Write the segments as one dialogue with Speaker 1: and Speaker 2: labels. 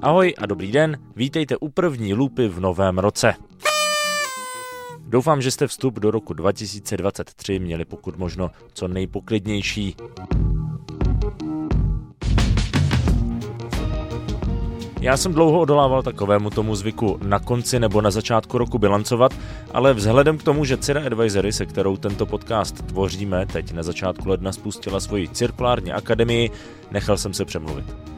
Speaker 1: Ahoj a dobrý den, vítejte u první lupy v novém roce. Doufám, že jste vstup do roku 2023 měli pokud možno co nejpoklidnější. Já jsem dlouho odolával takovému tomu zvyku na konci nebo na začátku roku bilancovat, ale vzhledem k tomu, že Cira Advisory, se kterou tento podcast tvoříme, teď na začátku ledna spustila svoji cirkulární akademii, nechal jsem se přemluvit.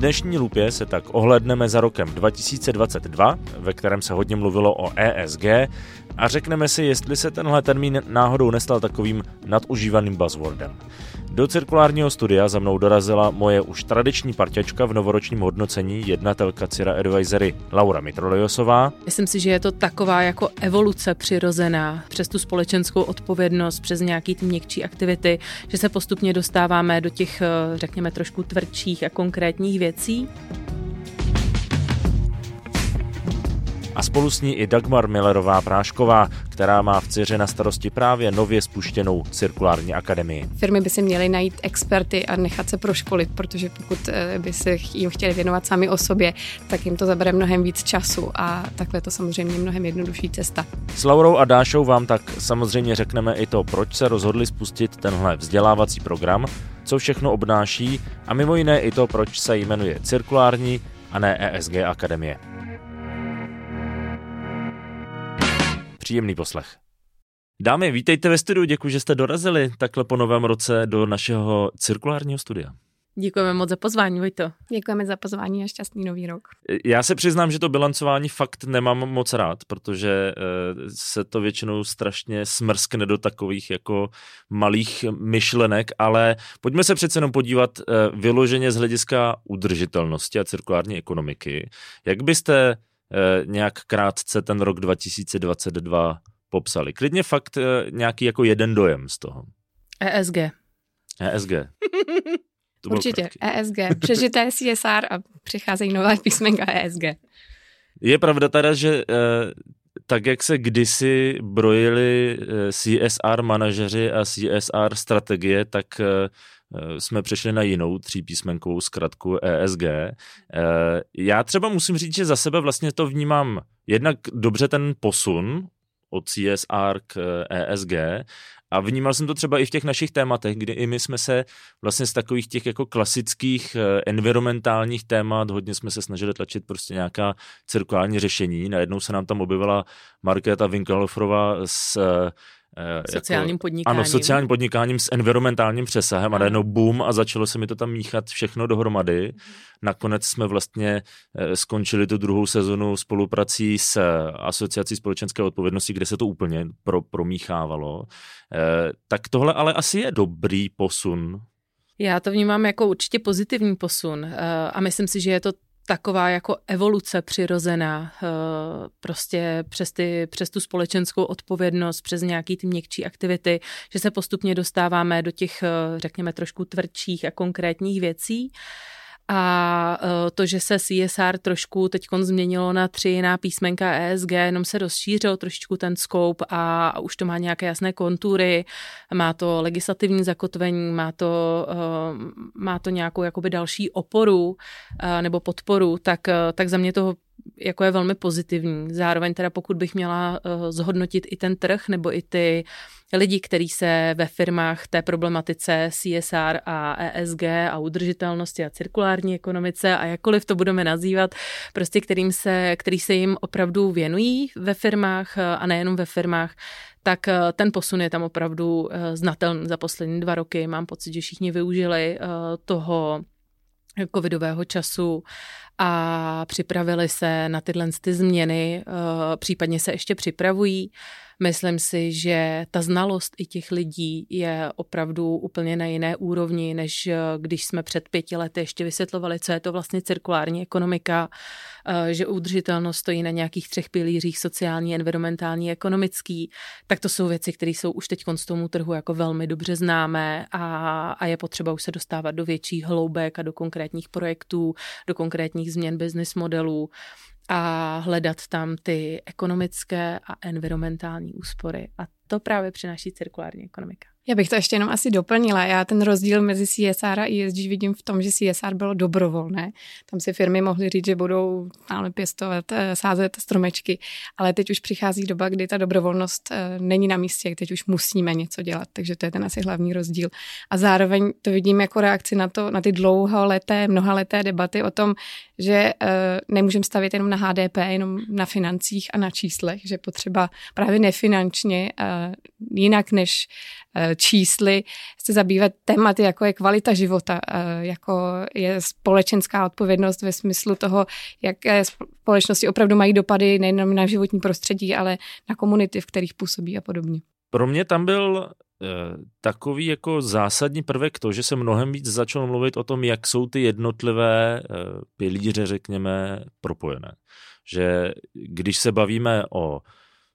Speaker 1: Dnešní lupě se tak ohledneme za rokem 2022, ve kterém se hodně mluvilo o ESG, a řekneme si, jestli se tenhle termín náhodou nestal takovým nadužívaným buzzwordem. Do cirkulárního studia za mnou dorazila moje už tradiční parťačka v novoročním hodnocení, jednatelka Cira Advisory Laura Mitrolejosová.
Speaker 2: Myslím si, že je to taková jako evoluce přirozená přes tu společenskou odpovědnost, přes nějaký ty měkčí aktivity, že se postupně dostáváme do těch, eh, řekněme, trošku tvrdších a konkrétních věcí.
Speaker 1: A spolu s ní i Dagmar Millerová Prášková, která má v Ciře na starosti právě nově spuštěnou cirkulární akademii.
Speaker 3: Firmy by si měly najít experty a nechat se proškolit, protože pokud eh, by se jim chtěli věnovat sami o sobě, tak jim to zabere mnohem víc času a takhle to samozřejmě mnohem jednodušší cesta.
Speaker 1: S Laurou a Dášou vám tak samozřejmě řekneme i to, proč se rozhodli spustit tenhle vzdělávací program, co všechno obnáší a mimo jiné i to, proč se jmenuje Cirkulární a ne ESG Akademie. Příjemný poslech. Dámy, vítejte ve studiu, děkuji, že jste dorazili takhle po novém roce do našeho cirkulárního studia.
Speaker 2: Děkujeme moc za pozvání, Vojto.
Speaker 3: Děkujeme za pozvání a šťastný nový rok.
Speaker 1: Já se přiznám, že to bilancování fakt nemám moc rád, protože eh, se to většinou strašně smrskne do takových jako malých myšlenek, ale pojďme se přece jenom podívat eh, vyloženě z hlediska udržitelnosti a cirkulární ekonomiky. Jak byste nějak krátce ten rok 2022 popsali. Klidně fakt eh, nějaký jako jeden dojem z toho.
Speaker 2: ESG.
Speaker 1: ESG.
Speaker 3: To Určitě, ESG. Přežité CSR a přicházejí nové písmenka ESG.
Speaker 1: Je pravda teda, že eh, tak, jak se kdysi brojili CSR manažeři a CSR strategie, tak Eh, jsme přešli na jinou třípísmenkovou zkratku ESG. Eh, já třeba musím říct, že za sebe vlastně to vnímám jednak dobře ten posun od CSR k ESG a vnímal jsem to třeba i v těch našich tématech, kdy i my jsme se vlastně z takových těch jako klasických eh, environmentálních témat, hodně jsme se snažili tlačit prostě nějaká cirkulární řešení. Najednou se nám tam objevila Markéta Winkelhoferová s
Speaker 2: Eh, sociálním jako, podnikáním.
Speaker 1: Ano, sociálním podnikáním s environmentálním přesahem a najednou boom a začalo se mi to tam míchat všechno dohromady. Mhm. Nakonec jsme vlastně eh, skončili tu druhou sezonu spoluprací s eh, Asociací společenské odpovědnosti, kde se to úplně pro, promíchávalo. Tak tohle ale asi je dobrý posun
Speaker 2: já to vnímám jako určitě pozitivní posun a myslím si, že je to taková jako evoluce přirozená, eh, prostě přes, ty, přes tu společenskou odpovědnost, přes nějaký ty měkčí aktivity, že se postupně dostáváme do těch, eh, řekněme, trošku tvrdších a konkrétních věcí. A e, to, že se CSR trošku teď změnilo na tři jiná písmenka ESG, jenom se rozšířil trošičku ten scope a už to má nějaké jasné kontury, má to legislativní zakotvení, má to, e, má to nějakou jakoby další oporu e, nebo podporu, tak, tak za mě toho jako je velmi pozitivní. Zároveň teda pokud bych měla uh, zhodnotit i ten trh nebo i ty lidi, kteří se ve firmách té problematice CSR a ESG a udržitelnosti a cirkulární ekonomice a jakkoliv to budeme nazývat, prostě kterým se, který se jim opravdu věnují ve firmách eh, a nejenom ve firmách, tak eh, ten posun je tam opravdu znatelný za poslední dva roky. Mám pocit, že všichni využili toho covidového času a připravili se na tyhle ty změny, eh, případně se ještě připravují. Myslím si, že ta znalost i těch lidí je opravdu úplně na jiné úrovni, než eh, když jsme před pěti lety ještě vysvětlovali, co je to vlastně cirkulární ekonomika, eh, že udržitelnost stojí na nějakých třech pilířích sociální, environmentální, ekonomický, tak to jsou věci, které jsou už teď z tomu trhu jako velmi dobře známé a, a je potřeba už se dostávat do větších hloubek a do konkrétních projektů, do konkrétních změn business modelů a hledat tam ty ekonomické a environmentální úspory. A to právě přináší cirkulární ekonomika.
Speaker 3: Já bych to ještě jenom asi doplnila. Já ten rozdíl mezi CSR a ESG vidím v tom, že CSR bylo dobrovolné. Tam si firmy mohly říct, že budou tam pěstovat, eh, sázet stromečky, ale teď už přichází doba, kdy ta dobrovolnost eh, není na místě, teď už musíme něco dělat, takže to je ten asi hlavní rozdíl. A zároveň to vidím jako reakci na, to, na ty dlouholeté, mnohaleté debaty o tom, že uh, nemůžeme stavět jenom na HDP, jenom na financích a na číslech, že potřeba právě nefinančně, jinak než čísly, se zabývat tématy, jako je kvalita života, uh, jako je společenská odpovědnost ve smyslu toho, jaké společnosti opravdu mají dopady nejen na životní prostředí, ale na komunity, v kterých působí a podobně.
Speaker 1: Pro mě tam byl Eh, takový jako zásadní prvek to, že se mnohem víc začal mluvit o tom, jak jsou ty jednotlivé eh, pilíře, řekněme, propojené. Že když se bavíme o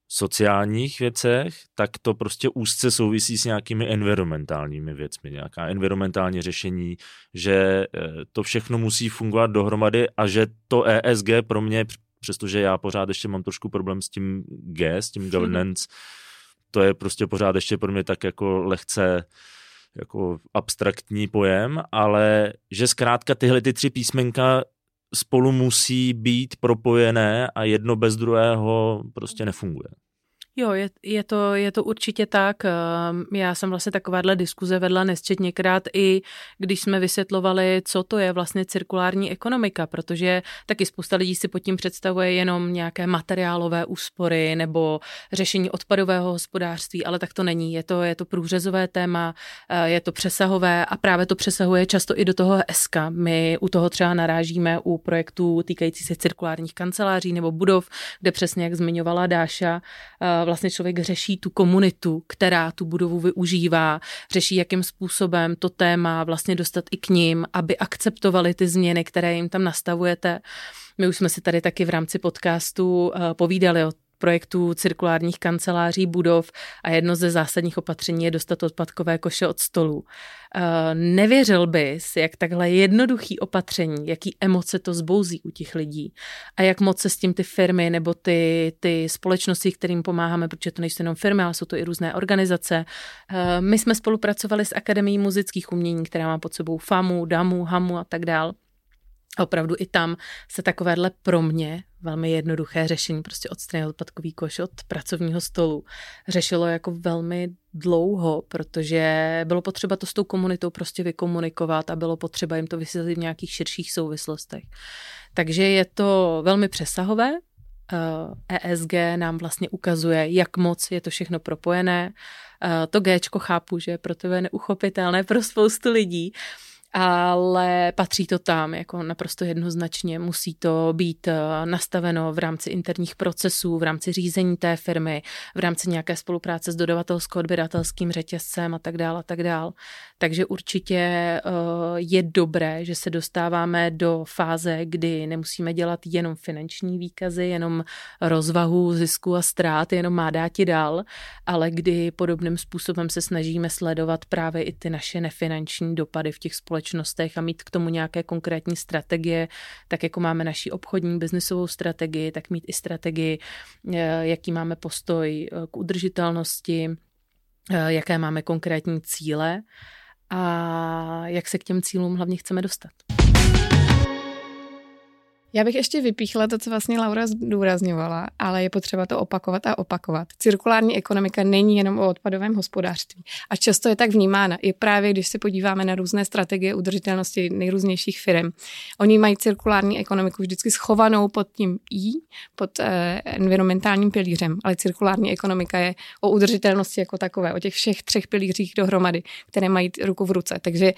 Speaker 1: sociálních věcech, tak to prostě úzce souvisí s nějakými environmentálními věcmi, nějaká environmentální řešení, že eh, to všechno musí fungovat dohromady a že to ESG pro mě, přestože já pořád ještě mám trošku problém s tím G, s tím governance, hmm to je prostě pořád ještě pro mě tak jako lehce jako abstraktní pojem, ale že zkrátka tyhle ty tři písmenka spolu musí být propojené a jedno bez druhého prostě nefunguje.
Speaker 2: Jo, je, je, to, je to určitě tak. Ehm, já jsem vlastně takováhle diskuze vedla nesčetněkrát i když jsme vysvětlovali, co to je vlastně cirkulární ekonomika, protože taky spousta lidí si pod tím představuje jenom nějaké materiálové úspory nebo řešení odpadového hospodářství, ale tak to není. Je to, je to průřezové téma, eh, je to přesahové a právě to přesahuje často i do toho SK. My u toho třeba narážíme u projektů týkající se cirkulárních kanceláří nebo budov, kde přesně jak zmiňovala Dáša, eh, vlastně člověk řeší tu komunitu, která tu budovu využívá, řeší, jakým způsobem to téma vlastně dostat i k ním, aby akceptovali ty změny, které jim tam nastavujete. My už jsme si tady taky v rámci podcastu eh, povídali o projektů cirkulárních kanceláří budov a jedno ze zásadních opatření je dostat odpadkové koše od stolu. Eh, nevěřil bys, jak takhle jednoduchý opatření, jaký emoce to zbouzí u těch lidí a jak moc se s tím ty firmy nebo ty, ty společnosti, kterým pomáháme, protože to nejsou jenom firmy, ale jsou to i různé organizace. Eh, my jsme spolupracovali s Akademií muzických umění, která má pod sebou FAMu, DAMu, HAMu a tak dál. Opravdu i tam se takovéhle pro mě velmi jednoduché řešení, prostě odstranit odpadkový koš od pracovního stolu, řešilo jako velmi dlouho, protože bylo potřeba to s tou komunitou prostě vykomunikovat a bylo potřeba jim to vysvětlit v nějakých širších souvislostech. Takže je to velmi přesahové, ESG nám vlastně ukazuje, jak moc je to všechno propojené. To G chápu, že pro tebe je neuchopitelné pro spoustu lidí, ale patří to tam jako naprosto jednoznačně. Musí to být eh, nastaveno v rámci interních procesů, v rámci řízení té firmy, v rámci nějaké spolupráce s dodavatelsko-odběratelským řetězcem a tak dále a tak dále. Takže určitě eh, je dobré, že se dostáváme do fáze, kdy nemusíme dělat jenom finanční výkazy, jenom rozvahu, zisku a ztrát, jenom má dáti dál, ale kdy podobným způsobem se snažíme sledovat právě i ty naše nefinanční dopady v těch společnostech a mít k tomu nějaké konkrétní strategie, tak jako máme naší obchodní biznisovou strategii, tak mít i strategii, eh, jaký máme postoj eh, k udržitelnosti, jaké máme konkrétní cíle a jak se k těm cílům hlavně chceme dostat.
Speaker 3: Já bych ještě vypíchla to, co vlastně Laura zdůrazňovala, ale je potřeba to opakovat a opakovat. Cirkulární ekonomika není jenom o odpadovém hospodářství. A často je tak vnímána. I právě, když se podíváme na různé strategie udržitelnosti nejrůznějších firm. Oni mají cirkulární ekonomiku vždycky schovanou pod tím I, pod eh, environmentálním pilířem, ale cirkulární ekonomika je o udržitelnosti jako takové, o těch všech třech pilířích dohromady, které mají ruku v ruce. Takže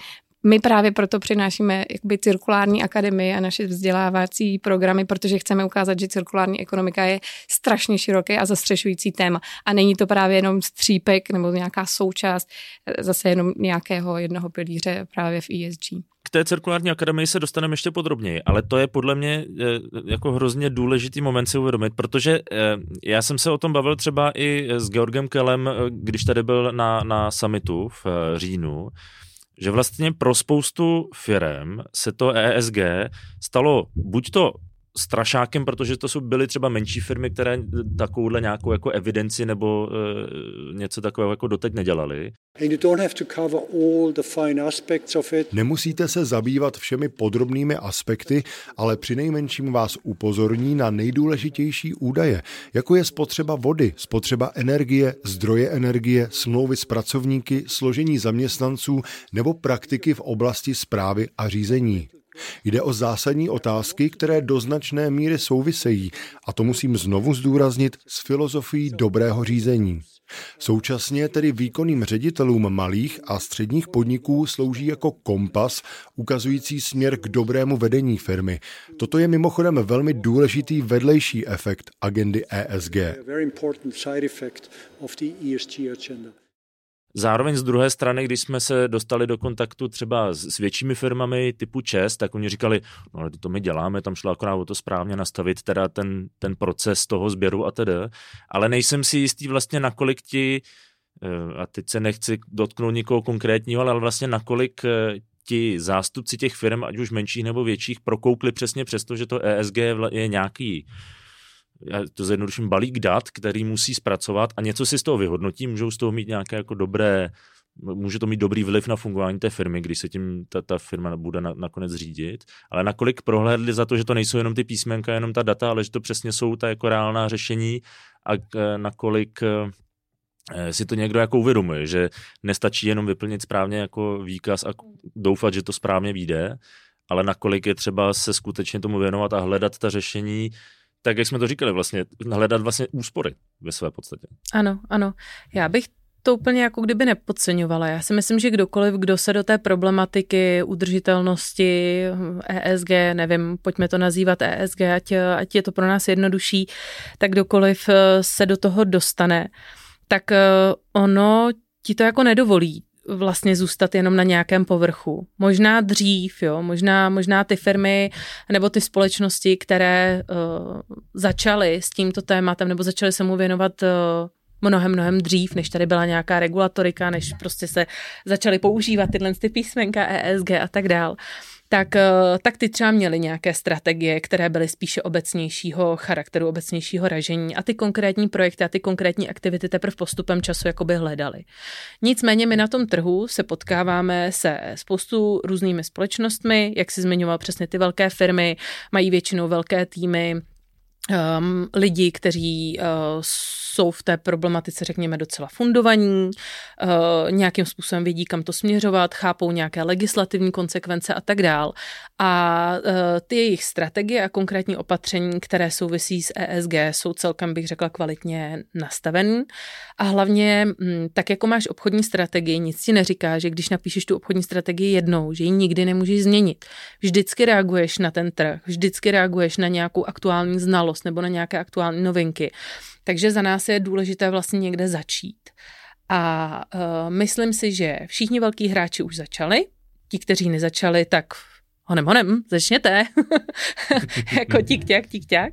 Speaker 3: my právě proto přinášíme jakby cirkulární akademii a naše vzdělávací programy, protože chceme ukázat, že cirkulární ekonomika je strašně široké a zastřešující téma. A není to právě jenom střípek nebo nějaká součást eh, zase jenom nějakého jednoho pilíře právě v ESG
Speaker 1: k té cirkulární akademii se dostaneme ještě podrobněji, ale to je podle mě eh, jako hrozně důležitý moment si uvědomit, protože eh, já jsem se o tom bavil třeba i s Georgem Kelem, když tady byl na, na summitu v říjnu, že vlastně pro spoustu firm se to ESG stalo buď to strašákem, protože to jsou byly třeba menší firmy, které takovouhle nějakou jako evidenci nebo e, něco takového jako doteď nedělali.
Speaker 4: Nemusíte se zabývat všemi podrobnými aspekty, ale při nejmenším vás upozorní na nejdůležitější údaje, jako je spotřeba vody, spotřeba energie, zdroje energie, smlouvy s pracovníky, složení zaměstnanců nebo praktiky v oblasti zprávy a řízení. Jde o zásadní otázky, které do značné míry souvisejí, a to musím znovu zdůraznit, s filozofií dobrého řízení. Současně tedy výkonným ředitelům malých a středních podniků slouží jako kompas, ukazující směr k dobrému vedení firmy. Toto je mimochodem velmi důležitý vedlejší efekt agendy ESG.
Speaker 1: Zároveň z druhé strany, když jsme se dostali do kontaktu třeba s většími firmami typu ČES, tak oni říkali, no ale to my děláme, tam šlo akorát o to správně nastavit teda ten, ten proces toho sběru a tedy, ale nejsem si jistý vlastně nakolik ti, eh, a teď se nechci dotknout nikoho konkrétního, ale vlastně nakolik eh, ti zástupci těch firm, ať už menších nebo větších, prokoukli přesně přesto, že to ESG je nějaký to zjednoduším balík dat, který musí zpracovat a něco si z toho vyhodnotí, můžou z toho mít nějaké jako dobré, může to mít dobrý vliv na fungování té firmy, když se tím ta, ta firma bude na, nakonec řídit, ale nakolik prohlédli za to, že to nejsou jenom ty písmenka, jenom ta data, ale že to přesně jsou ta jako reálná řešení a nakolik eh, si to někdo jako uvědomuje, že nestačí jenom vyplnit správně jako výkaz a doufat, že to správně vyjde, ale nakolik je třeba se skutečně tomu věnovat a hledat ta řešení, tak jak jsme to říkali, vlastně hledat vlastně úspory ve své podstatě.
Speaker 2: Ano, ano. Já bych to úplně jako kdyby nepodceňovala. Já si myslím, že kdokoliv, kdo se do té problematiky udržitelnosti ESG, nevím, pojďme to nazývat ESG, ať, ať je to pro nás jednodušší, tak kdokoliv se do toho dostane, tak eh, ono ti to jako nedovolí vlastně zůstat jenom na nějakém povrchu. Možná dřív, jo, možná, možná ty firmy nebo ty společnosti, které uh, začaly s tímto tématem nebo začaly se mu věnovat uh, mnohem, mnohem dřív, než tady byla nějaká regulatorika, než prostě se začaly používat tyhle ty písmenka ESG a tak dál tak, eh, tak ty třeba měly nějaké strategie, které byly spíše obecnějšího charakteru, obecnějšího ražení a ty konkrétní projekty a ty konkrétní aktivity teprve postupem času jakoby hledali. Nicméně my na tom trhu se potkáváme se spoustu různými společnostmi, jak si zmiňoval přesně ty velké firmy, mají většinou velké týmy, um, lidi, kteří uh, jsou v té problematice, řekněme, docela fundovaní, uh, nějakým způsobem vědí, kam to směřovat, chápou nějaké legislativní konsekvence a tak dál. A uh, ty jejich strategie a konkrétní opatření, které souvisí s ESG, jsou celkem, bych řekla, kvalitně nastavený. A hlavně, um, tak jako máš obchodní strategii, nic ti neříká, že když napíšeš tu obchodní strategii jednou, že ji nikdy nemůžeš změnit. Vždycky reaguješ na ten trh, vždycky reaguješ na nějakou aktuální znalost nebo na nějaké aktuální novinky. Takže za nás je důležité vlastně někde začít. A uh, myslím si, že všichni velký hráči už začali. Ti, kteří nezačali, tak honem, honem, začněte. jako tik-ťak, tik-ťak.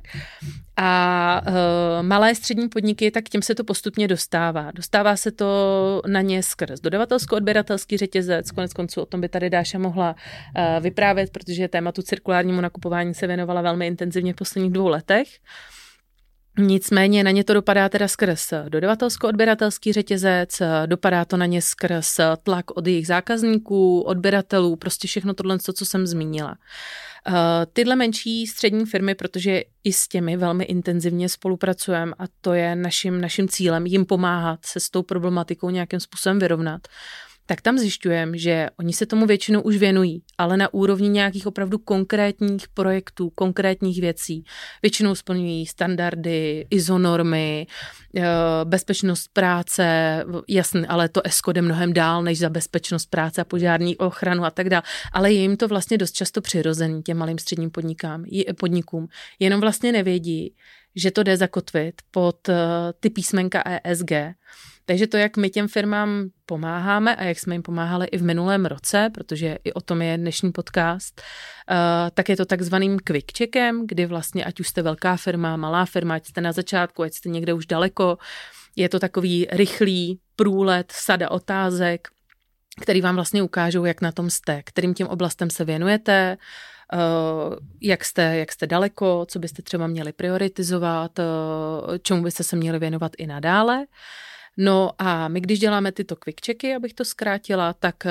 Speaker 2: A uh, malé střední podniky, tak těm se to postupně dostává. Dostává se to na ně skrz dodavatelsko-odběratelský řetězec, konec konců o tom by tady Dáša mohla uh, vyprávět, protože tématu cirkulárnímu nakupování se věnovala velmi intenzivně v posledních dvou letech. Uh, Nicméně na ně to dopadá teda skrz dodavatelsko-odběratelský řetězec, dopadá to na ně skrz tlak od jejich zákazníků, odběratelů, prostě všechno tohle, co jsem zmínila. Tyhle menší střední firmy, protože i s těmi velmi intenzivně spolupracujeme a to je naším, naším cílem, jim pomáhat se s tou problematikou nějakým způsobem vyrovnat tak tam zjišťujeme, že oni se tomu většinou už věnují, ale na úrovni nějakých opravdu konkrétních projektů, konkrétních věcí. Většinou splňují standardy, izonormy, eh, bezpečnost práce, jasně, ale to ESCO jde mnohem dál než za bezpečnost práce a požární ochranu a tak dále. Ale je jim to vlastně dost často přirozený těm malým středním podnikám, podnikům. Jenom vlastně nevědí, že to jde zakotvit pod eh, ty písmenka ESG takže to, jak my těm firmám pomáháme a jak jsme jim pomáhali i v minulém roce, protože i o tom je dnešní podcast, uh, tak je to takzvaným quick checkem, kdy vlastně ať už jste velká firma, malá firma, ať jste na začátku, ať jste někde už daleko, je to takový rychlý průlet, sada otázek, který vám vlastně ukážou, jak na tom jste, kterým těm oblastem se věnujete, jak jste, jak jste daleko, co byste třeba měli prioritizovat, čemu byste se měli věnovat i nadále. No a my, když děláme tyto quick checky, abych to zkrátila, tak uh,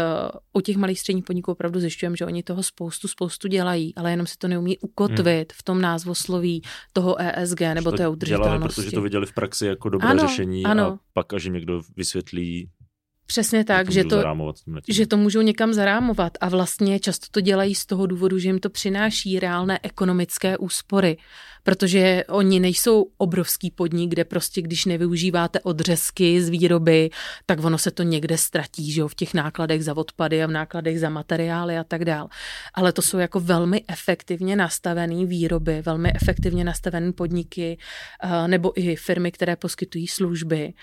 Speaker 2: u těch malých středních podniků opravdu zjišťujeme, že oni toho spoustu, spoustu dělají, ale jenom si to neumí ukotvit hmm. v tom názvosloví toho ESG nebo té udržitelnosti. Dělali,
Speaker 1: protože to viděli v praxi jako dobré ano, řešení ano. a pak, až jim někdo vysvětlí,
Speaker 2: Přesně tak, že to, že to můžou někam zarámovat a vlastně často to dělají z toho důvodu, že jim to přináší reálné ekonomické úspory, protože oni nejsou obrovský podnik, kde prostě když nevyužíváte odřezky z výroby, tak ono se to někde ztratí, že jo, v těch nákladech za odpady a v nákladech za materiály a tak dál. Ale to jsou jako velmi efektivně nastavené výroby, velmi efektivně nastavené podniky eh, nebo i firmy, které poskytují služby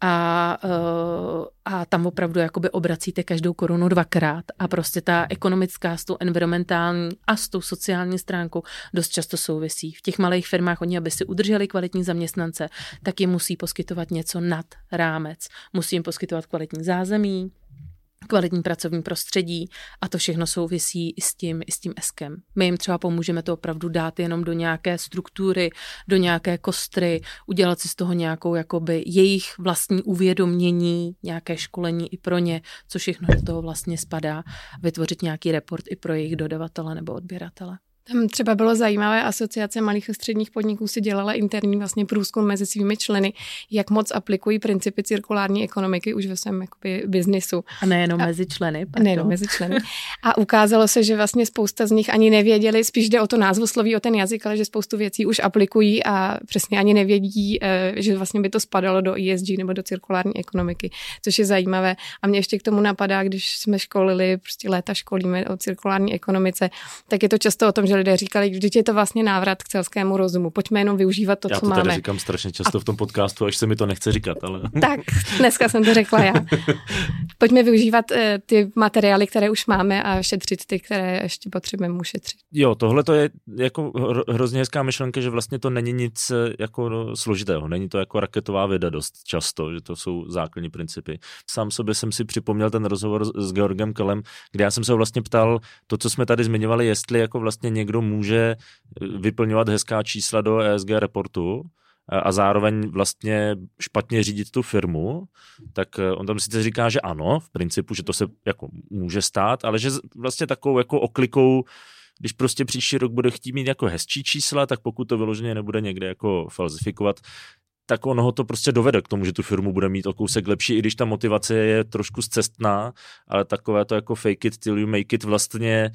Speaker 2: a, eh, a tam opravdu jakoby obracíte každou korunu dvakrát a prostě ta ekonomická s tou environmentální a s tou sociální stránkou dost často souvisí. V těch malých firmách oni, aby si udrželi kvalitní zaměstnance, tak jim musí poskytovat něco nad rámec. Musí jim poskytovat kvalitní zázemí, kvalitní pracovní prostředí a to všechno souvisí i s tím, i s tím eskem. My jim třeba pomůžeme to opravdu dát jenom do nějaké struktury, do nějaké kostry, udělat si z toho nějakou jakoby jejich vlastní uvědomění, nějaké školení i pro ně, co všechno do toho vlastně spadá, vytvořit nějaký report i pro jejich dodavatele nebo odběratele.
Speaker 3: Tam třeba bylo zajímavé, asociace malých a středních podniků si dělala interní vlastně průzkum mezi svými členy, jak moc aplikují principy cirkulární ekonomiky už ve svém jakoby, biznisu.
Speaker 2: A nejenom a, mezi členy.
Speaker 3: Pardon. Nejenom mezi členy. A ukázalo se, že vlastně spousta z nich ani nevěděli, spíš jde o to názvo sloví, o ten jazyk, ale že spoustu věcí už aplikují a přesně ani nevědí, eh, že vlastně by to spadalo do ESG nebo do cirkulární ekonomiky, což je zajímavé. A mě ještě k tomu napadá, když jsme školili, prostě léta školíme o cirkulární ekonomice, tak je to často o tom, že lidé říkali, vždyť je to vlastně návrat k celskému rozumu. Pojďme jenom využívat to,
Speaker 1: já
Speaker 3: co
Speaker 1: to
Speaker 3: máme. Já
Speaker 1: to říkám strašně často a... v tom podcastu, až se mi to nechce říkat, ale...
Speaker 3: Tak, dneska jsem to řekla já. Pojďme využívat uh, ty materiály, které už máme a šetřit ty, které ještě potřebujeme ušetřit.
Speaker 1: Jo, tohle to je jako hrozně hezká myšlenka, že vlastně to není nic eh, jako no, složitého. Není to jako raketová věda dost často, že to jsou základní principy. Sám sobě jsem si připomněl ten rozhovor s Georgem Kelem, kde já jsem se ho vlastně ptal, to, co jsme tady zmiňovali, jestli jako vlastně někdo může vyplňovat hezká čísla do ESG reportu a zároveň vlastně špatně řídit tu firmu, tak eh, on tam sice říká, že ano, v principu, že to se jako může stát, ale že vlastně takovou jako oklikou když prostě příští rok bude chtít mít jako hezčí čísla, tak pokud to vyloženě nebude někde jako falzifikovat, tak ono ho to prostě dovede k tomu, že tu firmu bude mít o kousek lepší, i když ta motivace je trošku zcestná, ale takové to jako fake it till you make it vlastně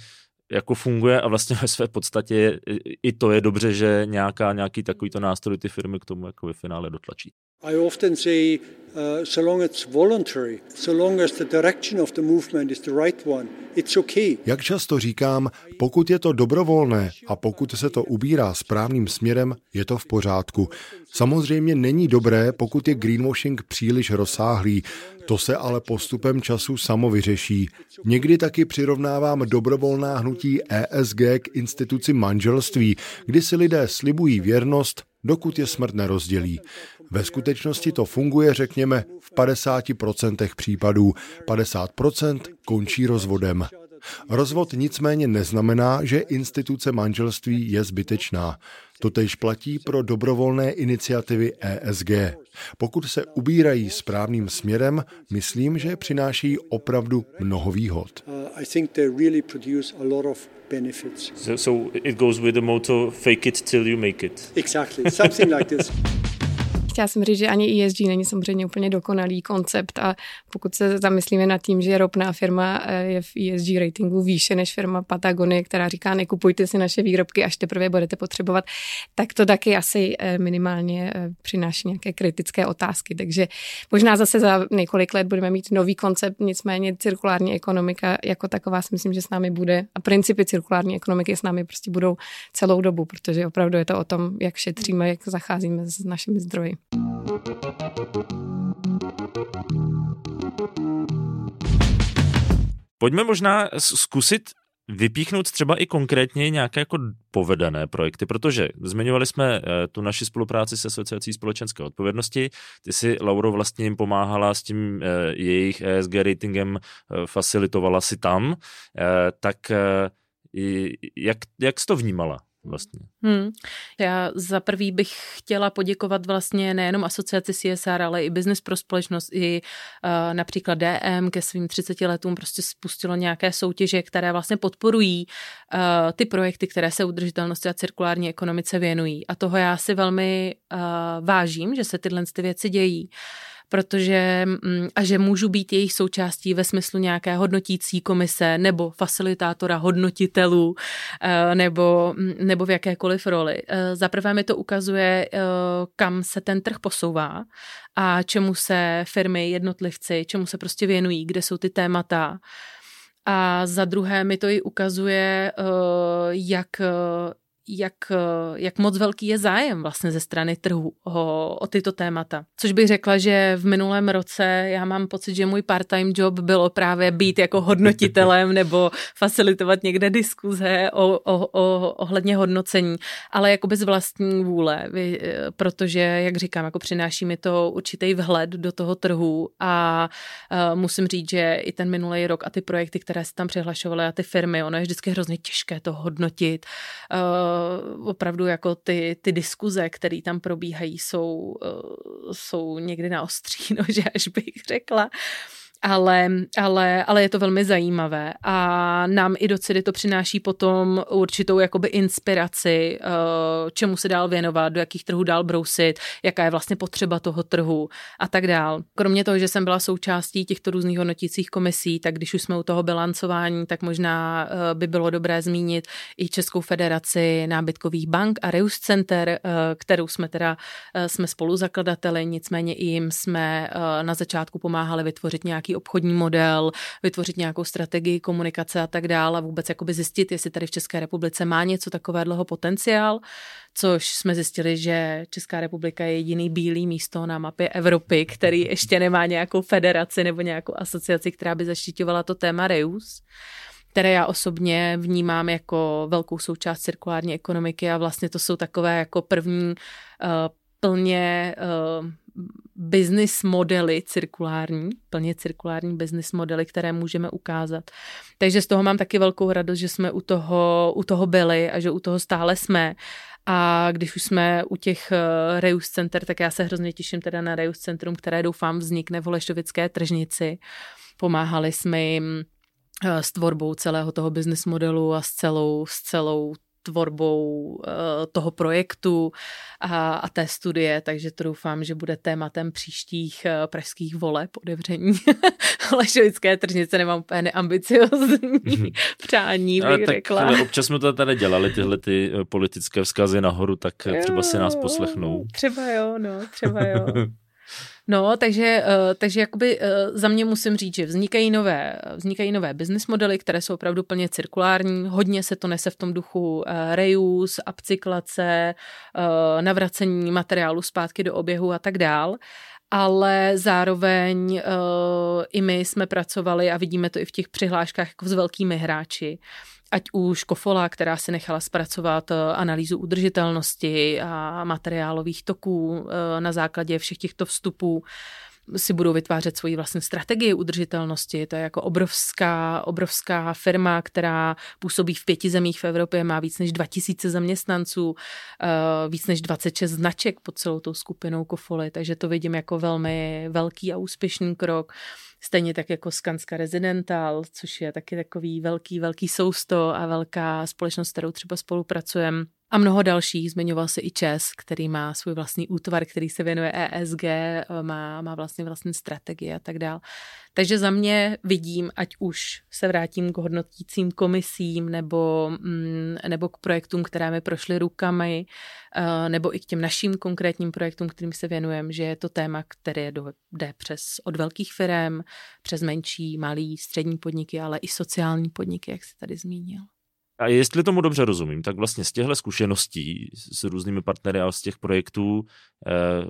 Speaker 1: jako funguje a vlastně ve své podstatě i to je dobře, že nějaká, nějaký takovýto nástroj ty firmy k tomu jako ve finále dotlačí. I often say, uh, so long it's voluntary, so long as the direction of the movement is the right one, it's okay.
Speaker 4: Jak často říkám, pokud je to dobrovolné a pokud se to ubírá správným směrem, je to v pořádku. Samozřejmě není dobré, pokud je greenwashing příliš rozsáhlý, to se ale postupem času samo vyřeší. Někdy taky přirovnávám dobrovolná hnutí ESG k instituci manželství, kdy si lidé slibují věrnost, dokud je smrt nerozdělí. Ve skutečnosti to funguje, řekněme, v 50% případů. 50% končí rozvodem. Rozvod nicméně neznamená, že instituce manželství je zbytečná. Totež platí pro dobrovolné iniciativy ESG. Pokud se ubírají správným směrem, myslím, že přináší opravdu mnoho výhod.
Speaker 1: So, so it goes with the motto fake it till you make it.
Speaker 3: Exactly, something like this. Chtěla jsem říct, že ani ESG není samozřejmě úplně dokonalý koncept a pokud se zamyslíme nad tím, že ropná firma eh, je v ESG ratingu výše než firma Patagonie, která říká nekupujte si naše výrobky, až teprve budete potřebovat, tak to taky asi eh, minimálně eh, přináší nějaké kritické otázky. Takže možná zase za několik let budeme mít nový koncept, nicméně cirkulární ekonomika jako taková si myslím, že s námi bude a principy cirkulární ekonomiky s námi prostě budou celou dobu, protože opravdu je to o tom, jak šetříme, jak zacházíme s našimi zdroji.
Speaker 1: Pojďme možná zkusit vypíchnout třeba i konkrétně nějaké jako povedené projekty, protože zmiňovali jsme eh, tu naši spolupráci s Asociací společenské odpovědnosti. Ty si, Lauro, vlastně jim pomáhala s tím eh, jejich ESG ratingem, eh, facilitovala si tam. Tak jak, jak jsi to vnímala? Vlastně.
Speaker 2: Hmm. Já za prvý bych chtěla poděkovat vlastně nejenom asociaci CSR, ale i Business pro společnost, i uh, například DM ke svým 30 letům prostě spustilo nějaké soutěže, které vlastně podporují uh, ty projekty, které se udržitelnosti a cirkulární ekonomice věnují. A toho já si velmi uh, vážím, že se tyhle ty věci dějí. Uh, protože mm, a že můžu být jejich součástí ve smyslu nějaké hodnotící komise nebo facilitátora hodnotitelů eh, nebo, mm, nebo v jakékoliv roli. Eh, za prvé mi to ukazuje, eh, kam se ten trh posouvá a čemu se firmy, jednotlivci, čemu se prostě věnují, kde jsou ty témata. A za druhé mi to i ukazuje, jak, jak, jak moc velký je zájem vlastně ze strany trhu o, o tyto témata. Což bych řekla, že v minulém roce já mám pocit, že můj part-time job bylo právě být jako hodnotitelem nebo facilitovat někde diskuze o, o, o, ohledně hodnocení, ale jako bez vlastní vůle, protože, jak říkám, jako přináší mi to určitý vhled do toho trhu a uh, musím říct, že i ten minulý rok a ty projekty, které se tam přihlašovaly a ty firmy, ono je vždycky hrozně těžké to hodnotit. Uh, uh, opravdu jako ty, ty diskuze, které tam probíhají, jsou, uh, jsou někdy na ostří nože, až bych řekla. Uh, ale, ale, ale je to velmi zajímavé a nám i do CIDy to přináší potom určitou jakoby inspiraci, eh, čemu se dál věnovat, do jakých trhů dál brousit, jaká je vlastně potřeba toho trhu a tak dál. Kromě toho, že jsem byla součástí těchto různých hodnotících komisí, tak když už jsme u toho bilancování, tak možná eh, by bylo dobré zmínit i Českou federaci nábytkových bank a Reus Center, eh, kterou jsme teda jsme spoluzakladateli, nicméně i jim jsme na začátku pomáhali vytvořit nějaký nějaký obchodní model, vytvořit nějakou strategii komunikace a tak dále a vůbec jakoby zjistit, jestli tady v České republice má něco takového potenciál, což jsme zjistili, že Česká republika je jediný bílý místo na mapě Evropy, který ještě nemá nějakou federaci nebo nějakou asociaci, která by zaštiťovala to téma Reus které já osobně vnímám jako velkou součást cirkulární ekonomiky a vlastně to jsou takové jako první uh, plně uh, business modely cirkulární, plně cirkulární business modely, které můžeme ukázat. Takže z toho mám taky velkou radost, že jsme u toho, u toho byli a že u toho stále jsme. A když už jsme u těch uh, Reus Center, tak já se hrozně těším teda na Reus Centrum, které doufám vznikne v Holešovické tržnici. Pomáhali jsme jim eh, s tvorbou celého toho business modelu a s celou, s celou tvorbou uh, toho projektu a, a té studie, takže to doufám, že bude tématem příštích uh, pražských voleb odevření Lešovické tržnice. Nemám úplně neambiciozní mhm. přání, bych
Speaker 1: ale tak,
Speaker 2: řekla. Ale
Speaker 1: občas jsme to tady dělali, tyhle ty eh, politické vzkazy nahoru, tak třeba si nás poslechnou.
Speaker 2: Třeba jo, no, třeba jo. No, takže, uh, takže jakoby uh, za mě musím říct, že vznikají nové, vznikají nové business modely, které jsou opravdu plně cirkulární. Hodně se to nese v tom duchu uh, reuse, upcyklace, navracení materiálu zpátky do oběhu a tak dál ale zároveň uh, i my jsme pracovali a vidíme to i v těch přihláškách jako s velkými hráči. Ať už Kofola, která si nechala zpracovat eh, analýzu udržitelnosti a materiálových toků eh, na základě všech těchto vstupů, si budou vytvářet svoji vlastní strategii udržitelnosti. To je jako obrovská, obrovská firma, která působí v pěti zemích v Evropě, má víc než 2000 zaměstnanců, eh, víc než 26 značek pod celou tou skupinou Kofoly, takže to vidím jako velmi velký a úspěšný krok. Stejně tak jako Skanska Residential, což je taky takový velký, velký sousto a velká společnost, kterou třeba spolupracujeme. A mnoho dalších, zmiňoval se i Čes, který má svůj vlastní útvar, který se věnuje ESG, má, má vlastně vlastní strategie a tak dále. Takže za mě vidím, ať už se vrátím k hodnotícím komisím nebo, mm, nebo k projektům, které mi prošly rukami, eh, nebo i k těm našim konkrétním projektům, kterým se věnujeme, že je to téma, které jde přes od velkých firm, přes menší, malý, střední podniky, ale i sociální podniky, jak se tady zmínil.
Speaker 1: A jestli tomu dobře rozumím, tak vlastně z těchto zkušeností s různými partnery a z těch projektů eh,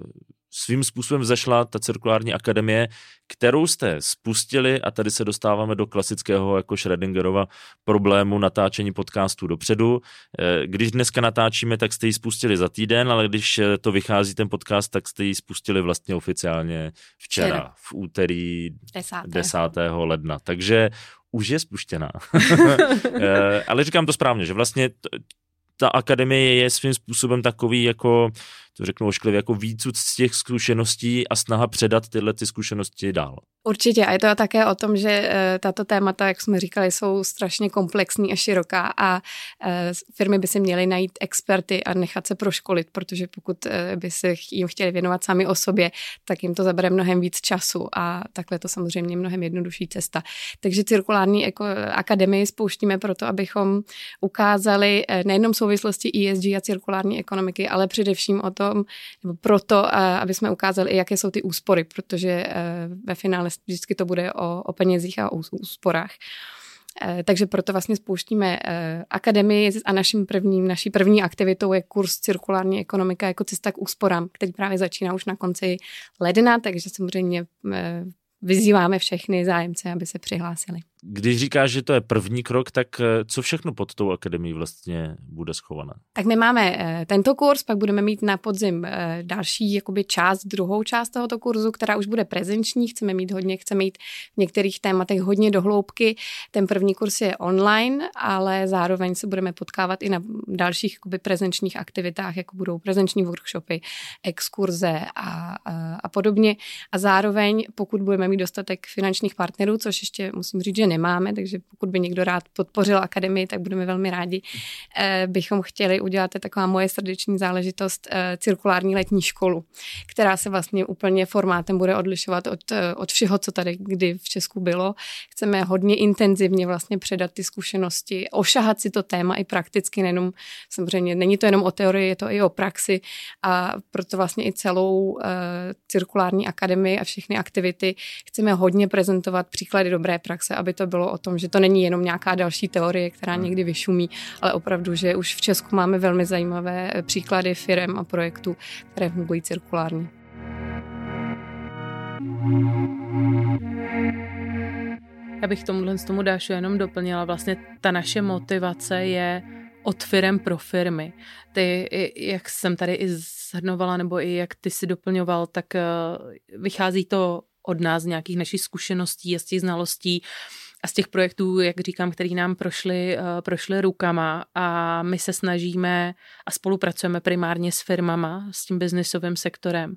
Speaker 1: svým způsobem zašla ta cirkulární akademie, kterou jste spustili a tady se dostáváme do klasického jako Schrödingerova problému natáčení podcastů dopředu. Eh, když dneska natáčíme, tak jste ji spustili za týden, ale když eh, to vychází ten podcast, tak jste ji spustili vlastně oficiálně včera, včera. v úterý 10. 10. ledna. Takže už je spuštěná. Eh, ale říkám to správně, že vlastně ta akademie je svým způsobem takový jako, to řeknu ošklivě, jako výcud z těch zkušeností a snaha předat tyhle ty zkušenosti dál.
Speaker 3: Určitě a je to také o tom, že eh, tato témata, jak jsme říkali, jsou strašně komplexní a široká a eh, firmy by si měly najít experty a nechat se proškolit, protože pokud eh, by se jim chtěli věnovat sami o sobě, tak jim to zabere mnohem víc času a takhle to samozřejmě mnohem jednodušší cesta. Takže cirkulární jako akademii spouštíme proto, abychom ukázali nejenom souvislosti ESG a cirkulární ekonomiky, ale především o tom, nebo proto, aby jsme ukázali, jaké jsou ty úspory, protože ve finále vždycky to bude o, o penězích a o úsporách. Eh, takže proto vlastně spouštíme eh, akademii a naším prvním, naší první aktivitou je kurz cirkulární ekonomika jako cesta k úsporám, který právě začíná už na konci ledna, takže samozřejmě vyzýváme všechny zájemce, aby se přihlásili.
Speaker 1: Když říkáš, že to je první krok, tak eh, co všechno pod tou akademií vlastně bude schované?
Speaker 3: Tak my máme eh, tento kurz, pak budeme mít na podzim eh, další jakoby část, druhou část tohoto kurzu, která už bude prezenční. Chceme mít hodně, chceme mít v některých tématech hodně dohloubky. Ten první kurz je online, ale zároveň se budeme potkávat i na dalších jakoby prezenčních aktivitách, jako budou prezenční workshopy, exkurze a, a, a podobně. A zároveň, pokud budeme mít dostatek finančních partnerů, což ještě musím říct, že nemáme, takže pokud by někdo rád podpořil akademii, tak budeme velmi rádi. Eh, bychom chtěli udělat, taková moje srdeční záležitost, eh, cirkulární letní školu, která se vlastně úplně formátem bude odlišovat od, eh, od všeho, co tady kdy v Česku bylo. Chceme hodně intenzivně vlastně předat ty zkušenosti, ošahat si to téma i prakticky, nejenom samozřejmě, není to jenom o teorii, je to i o praxi a proto vlastně i celou uh, cirkulární akademii a všechny aktivity chceme hodně prezentovat příklady dobré praxe, aby to to bylo o tom, že to není jenom nějaká další teorie, která hmm. někdy vyšumí, ale opravdu, že už v Česku máme velmi zajímavé příklady firm a projektů, které fungují cirkulárně.
Speaker 2: Já bych tomuhle z tomu Dášu jenom doplnila, vlastně ta naše motivace je od firm pro firmy. Ty, jak jsem tady i zhrnovala, nebo i jak ty si doplňoval, tak eh, vychází to od nás, z nějakých našich zkušeností a z těch znalostí a z těch projektů, jak říkám, který nám prošly, uh, prošly rukama a my se snažíme a spolupracujeme primárně s firmama, s tím biznisovým sektorem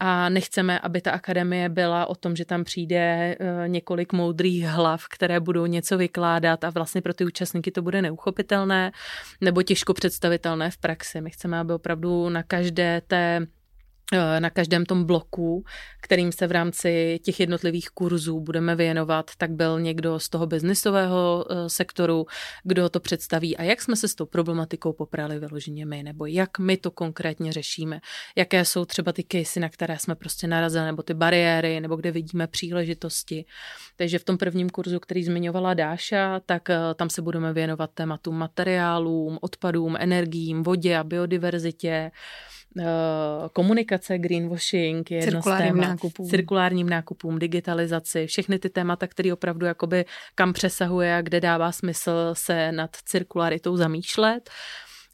Speaker 2: a nechceme, aby ta akademie byla o tom, že tam přijde uh, několik moudrých hlav, které budou něco vykládat a vlastně pro ty účastníky to bude neuchopitelné nebo těžko představitelné v praxi. My chceme, aby opravdu na každé té Eh, na každém tom bloku, kterým se v rámci těch jednotlivých kurzů budeme věnovat, tak byl někdo z toho biznisového eh, sektoru, kdo to představí. A jak jsme se s tou problematikou poprali vyloženě my, nebo jak my to konkrétně řešíme, jaké jsou třeba ty casey, na které jsme prostě narazili, nebo ty bariéry, nebo kde vidíme příležitosti. Takže v tom prvním kurzu, který zmiňovala Dáša, tak eh, tam se budeme věnovat tématům materiálům, odpadům, energiím, vodě a biodiverzitě, Eh, komunikace, greenwashing je jedno z témat, nákupům. cirkulárním nákupům, digitalizaci, všechny ty témata, které opravdu jakoby kam přesahuje a kde dává smysl se nad cirkularitou zamýšlet.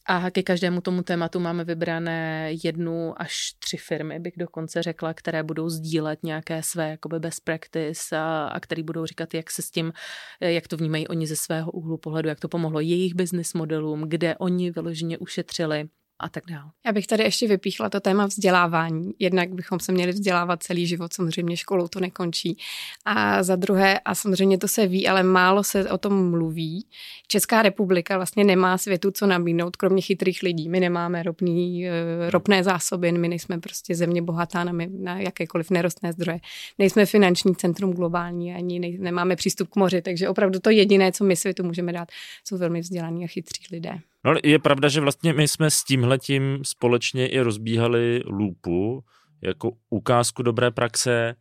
Speaker 2: A ke každému tomu tématu máme vybrané jednu až tři firmy, bych dokonce řekla, které budou sdílet nějaké své jakoby best practice a, a které budou říkat, jak se s tím, jak to vnímají oni ze svého úhlu pohledu, jak to pomohlo jejich business modelům, kde oni vyloženě ušetřili a tak dále.
Speaker 3: Já bych tady ještě vypíchla to téma vzdělávání. Jednak bychom se měli vzdělávat celý život, samozřejmě školou to nekončí. A za druhé, a samozřejmě to se ví, ale málo se o tom mluví. Česká republika vlastně nemá světu co nabídnout, kromě chytrých lidí. My nemáme ropný, eh, ropné zásoby, my nejsme prostě země bohatá na, na jakékoliv nerostné zdroje. Nejsme finanční centrum globální, ani nej, nemáme přístup k moři, takže opravdu to jediné, co my světu můžeme dát, jsou velmi vzdělaní a chytří lidé.
Speaker 1: No je pravda, že vlastně my jsme s tímhletím společně i rozbíhali lupu jako ukázku dobré praxe.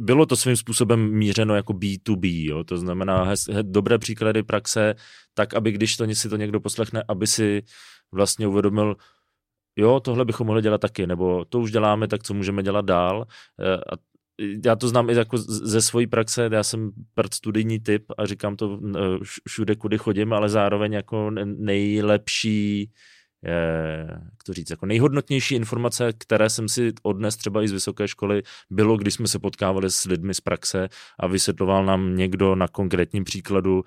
Speaker 1: Bylo to svým způsobem mířeno jako B2B, jo? to znamená hez, hez, dobré příklady praxe, tak aby když to si to někdo poslechne, aby si vlastně uvědomil, jo, tohle bychom mohli dělat taky, nebo to už děláme, tak co můžeme dělat dál. E, a já to znám i jako ze své praxe, já jsem prd studijní typ a říkám to všude, kudy chodím, ale zároveň jako nejlepší jak to říct, jako nejhodnotnější informace, které jsem si odnes třeba i z vysoké školy, bylo, když jsme se potkávali s lidmi z praxe a vysvětloval nám někdo na konkrétním příkladu,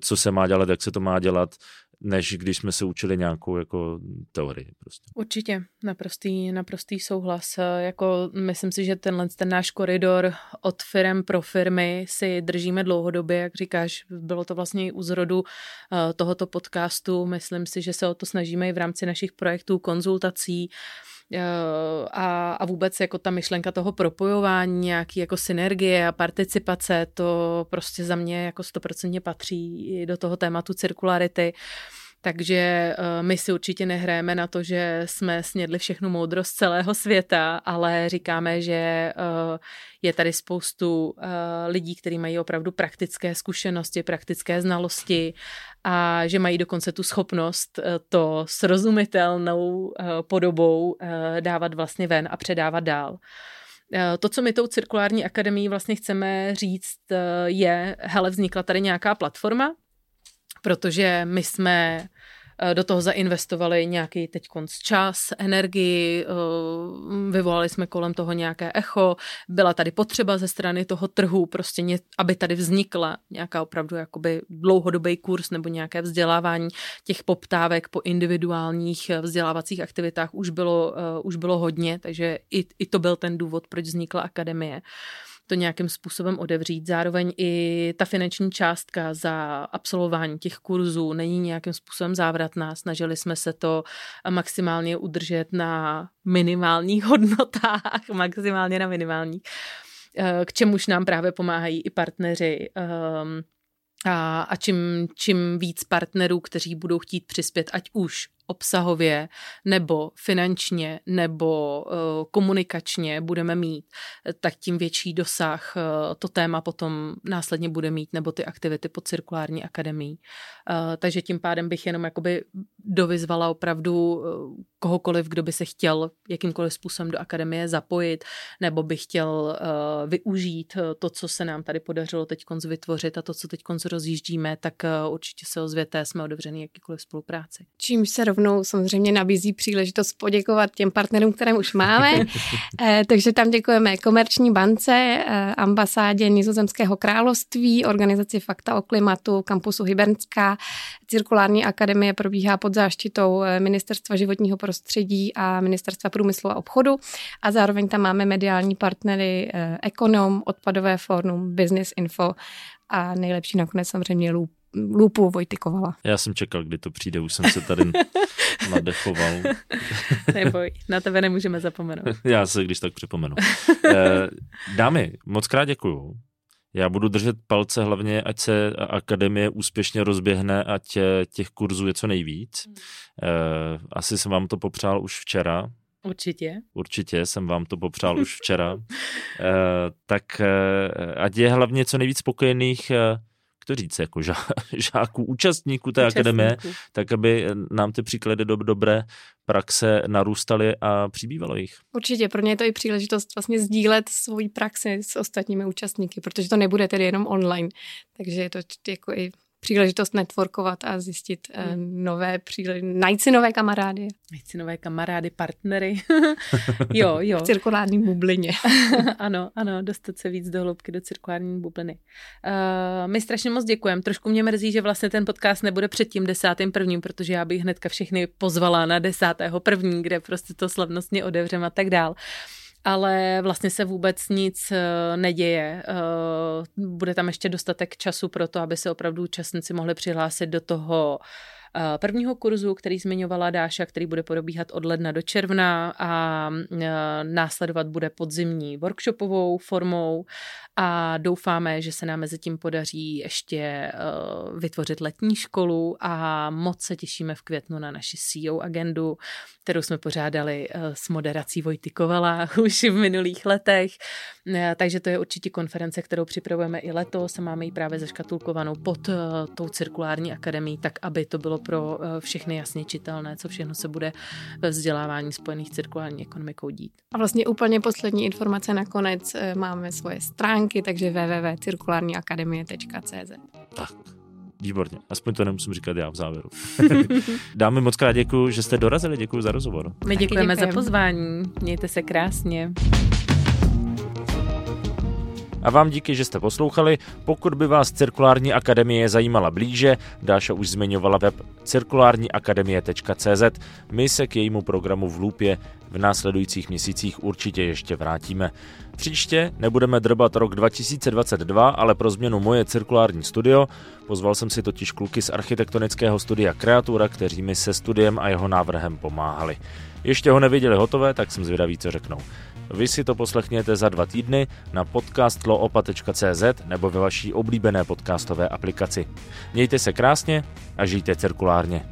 Speaker 1: co se má dělat, jak se to má dělat, než když jsme se učili nějakou jako teorii. Prostě.
Speaker 2: Určitě, naprostý, naprostý souhlas. Jako myslím si, že tenhle ten náš koridor od firm pro firmy si držíme dlouhodobě, jak říkáš, bylo to vlastně i u zrodu eh, tohoto podcastu. Myslím si, že se o to snažíme i v rámci našich projektů, konzultací, eh, a, a vůbec jako ta myšlenka toho propojování, nějaký jako synergie a participace, to prostě za mě jako stoprocentně patří do toho tématu cirkularity. Takže uh, my si určitě nehráme na to, že jsme snědli všechnu moudrost celého světa, ale říkáme, že uh, je tady spoustu uh, lidí, kteří mají opravdu praktické zkušenosti, praktické znalosti a že mají dokonce tu schopnost to srozumitelnou podobou dávat vlastně ven a předávat dál. To, co my tou cirkulární akademií vlastně chceme říct, je, hele, vznikla tady nějaká platforma, protože my jsme eh, do toho zainvestovali nějaký teď konc čas, energii, eh, vyvolali jsme kolem toho nějaké echo, byla tady potřeba ze strany toho trhu, prostě ně, aby tady vznikla nějaká opravdu jakoby dlouhodobý kurz nebo nějaké vzdělávání těch poptávek po individuálních eh, vzdělávacích aktivitách už bylo, už bylo hodně, takže i, i to byl ten důvod, proč vznikla akademie. Uh, to nějakým způsobem odevřít. Zároveň i ta finanční částka za absolvování těch kurzů není nějakým způsobem závratná. Snažili jsme se to maximálně udržet na minimálních hodnotách, maximálně na minimálních, eh, k čemuž nám právě pomáhají i partneři ehm, a, a čím, čím víc partnerů, kteří budou chtít přispět, ať už obsahově nebo finančně nebo uh, komunikačně budeme mít, tak tím větší dosah uh, to téma potom následně bude mít nebo ty aktivity pod cirkulární akademií. Uh, takže tím pádem bych jenom jakoby dovyzvala opravdu kohokoliv, kdo by se chtěl jakýmkoliv způsobem do akademie zapojit nebo by chtěl využít to, co se nám tady podařilo teď vytvořit a to, co teď rozjíždíme, tak určitě se ozvěte, jsme otevřený jakýkoliv spolupráci.
Speaker 3: Čím se rovnou samozřejmě nabízí příležitost poděkovat těm partnerům, které už máme. Eh, takže tam děkujeme Komerční bance, eh, ambasádě Nizozemského království, organizaci Fakta o klimatu, kampusu Hybernská, cirkulární akademie probíhá pod záštitou eh, Ministerstva životního prostředí a Ministerstva průmyslu a obchodu a zároveň tam máme mediální partnery Ekonom, Odpadové fórum, Business Info a nejlepší nakonec samozřejmě Loop Lupu Vojtykovala.
Speaker 1: Já jsem čekal, kdy to přijde, už jsem se tady nadechoval.
Speaker 2: Neboj, na tebe nemůžeme zapomenout.
Speaker 1: Já se když tak připomenu. Eh, dámy, moc krát děkuju. Já budu držet palce hlavně, ať se akademie úspěšně rozběhne, ať eh, těch kurzů je co nejvíc. Hmm. Eh, asi jsem vám to popřál už včera,
Speaker 2: Určitě.
Speaker 1: Určitě jsem vám to popřál už včera. tak ať je hlavně co nejvíc spokojených to říct, jako žá, žáků, účastníků té účastníků. akademie, tak aby nám ty příklady do dobré praxe narůstaly a přibývalo jich.
Speaker 3: Určitě, pro ně je to i příležitost vlastně sdílet svoji praxi s ostatními účastníky, protože to nebude tedy jenom online, takže je to jako i příležitost networkovat a zjistit hmm. nové příležitosti, najít si nové kamarády.
Speaker 2: Najít si nové kamarády, partnery. jo, jo.
Speaker 3: V cirkulární bublině.
Speaker 2: ano, ano, dostat se víc do hloubky do cirkulární bubliny. Uh, my strašně moc děkujeme. Trošku mě mrzí, že vlastně ten podcast nebude před tím desátým prvním, protože já bych hnedka všechny pozvala na desátého první, kde prostě to slavnostně odevřeme a tak dál. Uh, ale vlastně se vůbec nic eh, neděje. Eh, bude tam ještě dostatek času pro to, aby se opravdu účastníci mohli přihlásit do toho prvního kurzu, který zmiňovala Dáša, který bude probíhat od ledna do června a eh, následovat bude podzimní workshopovou formou a doufáme, že se nám mezi tím podaří ještě eh, vytvořit letní školu a moc se těšíme v květnu na naši CEO agendu, kterou jsme pořádali s moderací Vojty Kovala už v minulých letech. Takže to je určitě konference, kterou připravujeme i letos a máme ji právě zaškatulkovanou pod tou cirkulární akademií, tak aby to bylo pro eh, všechny jasně čitelné, co všechno se bude ve vzdělávání spojených cirkulární ekonomikou dít.
Speaker 3: A vlastně úplně poslední informace nakonec eh, máme svoje stránky, takže www.cirkulárniakademie.cz
Speaker 1: Tak, Výborně, aspoň to nemusím říkat já v závěru. Dámy moc krát děkuji, že jste dorazili, děkuji za rozhovor.
Speaker 2: My děkujeme za pozvání, mějte se krásně.
Speaker 1: A vám díky, že jste poslouchali. Pokud by vás Cirkulární akademie zajímala blíže, Dáša už zmiňovala web cirkulárniakademie.cz. My se k jejímu programu v Lupě v následujících měsících určitě ještě vrátíme. Příště nebudeme drbat rok 2022, ale pro změnu moje cirkulární studio. Pozval jsem si totiž kluky z architektonického studia Kreatura, kteří mi se studiem a jeho návrhem pomáhali. Ještě ho neviděli hotové, tak jsem zvědavý, co řeknou. Vy si to poslechněte za dva týdny na podcastloopa.cz nebo ve vaší oblíbené podcastové aplikaci. Mějte se krásně a žijte cirkulárně.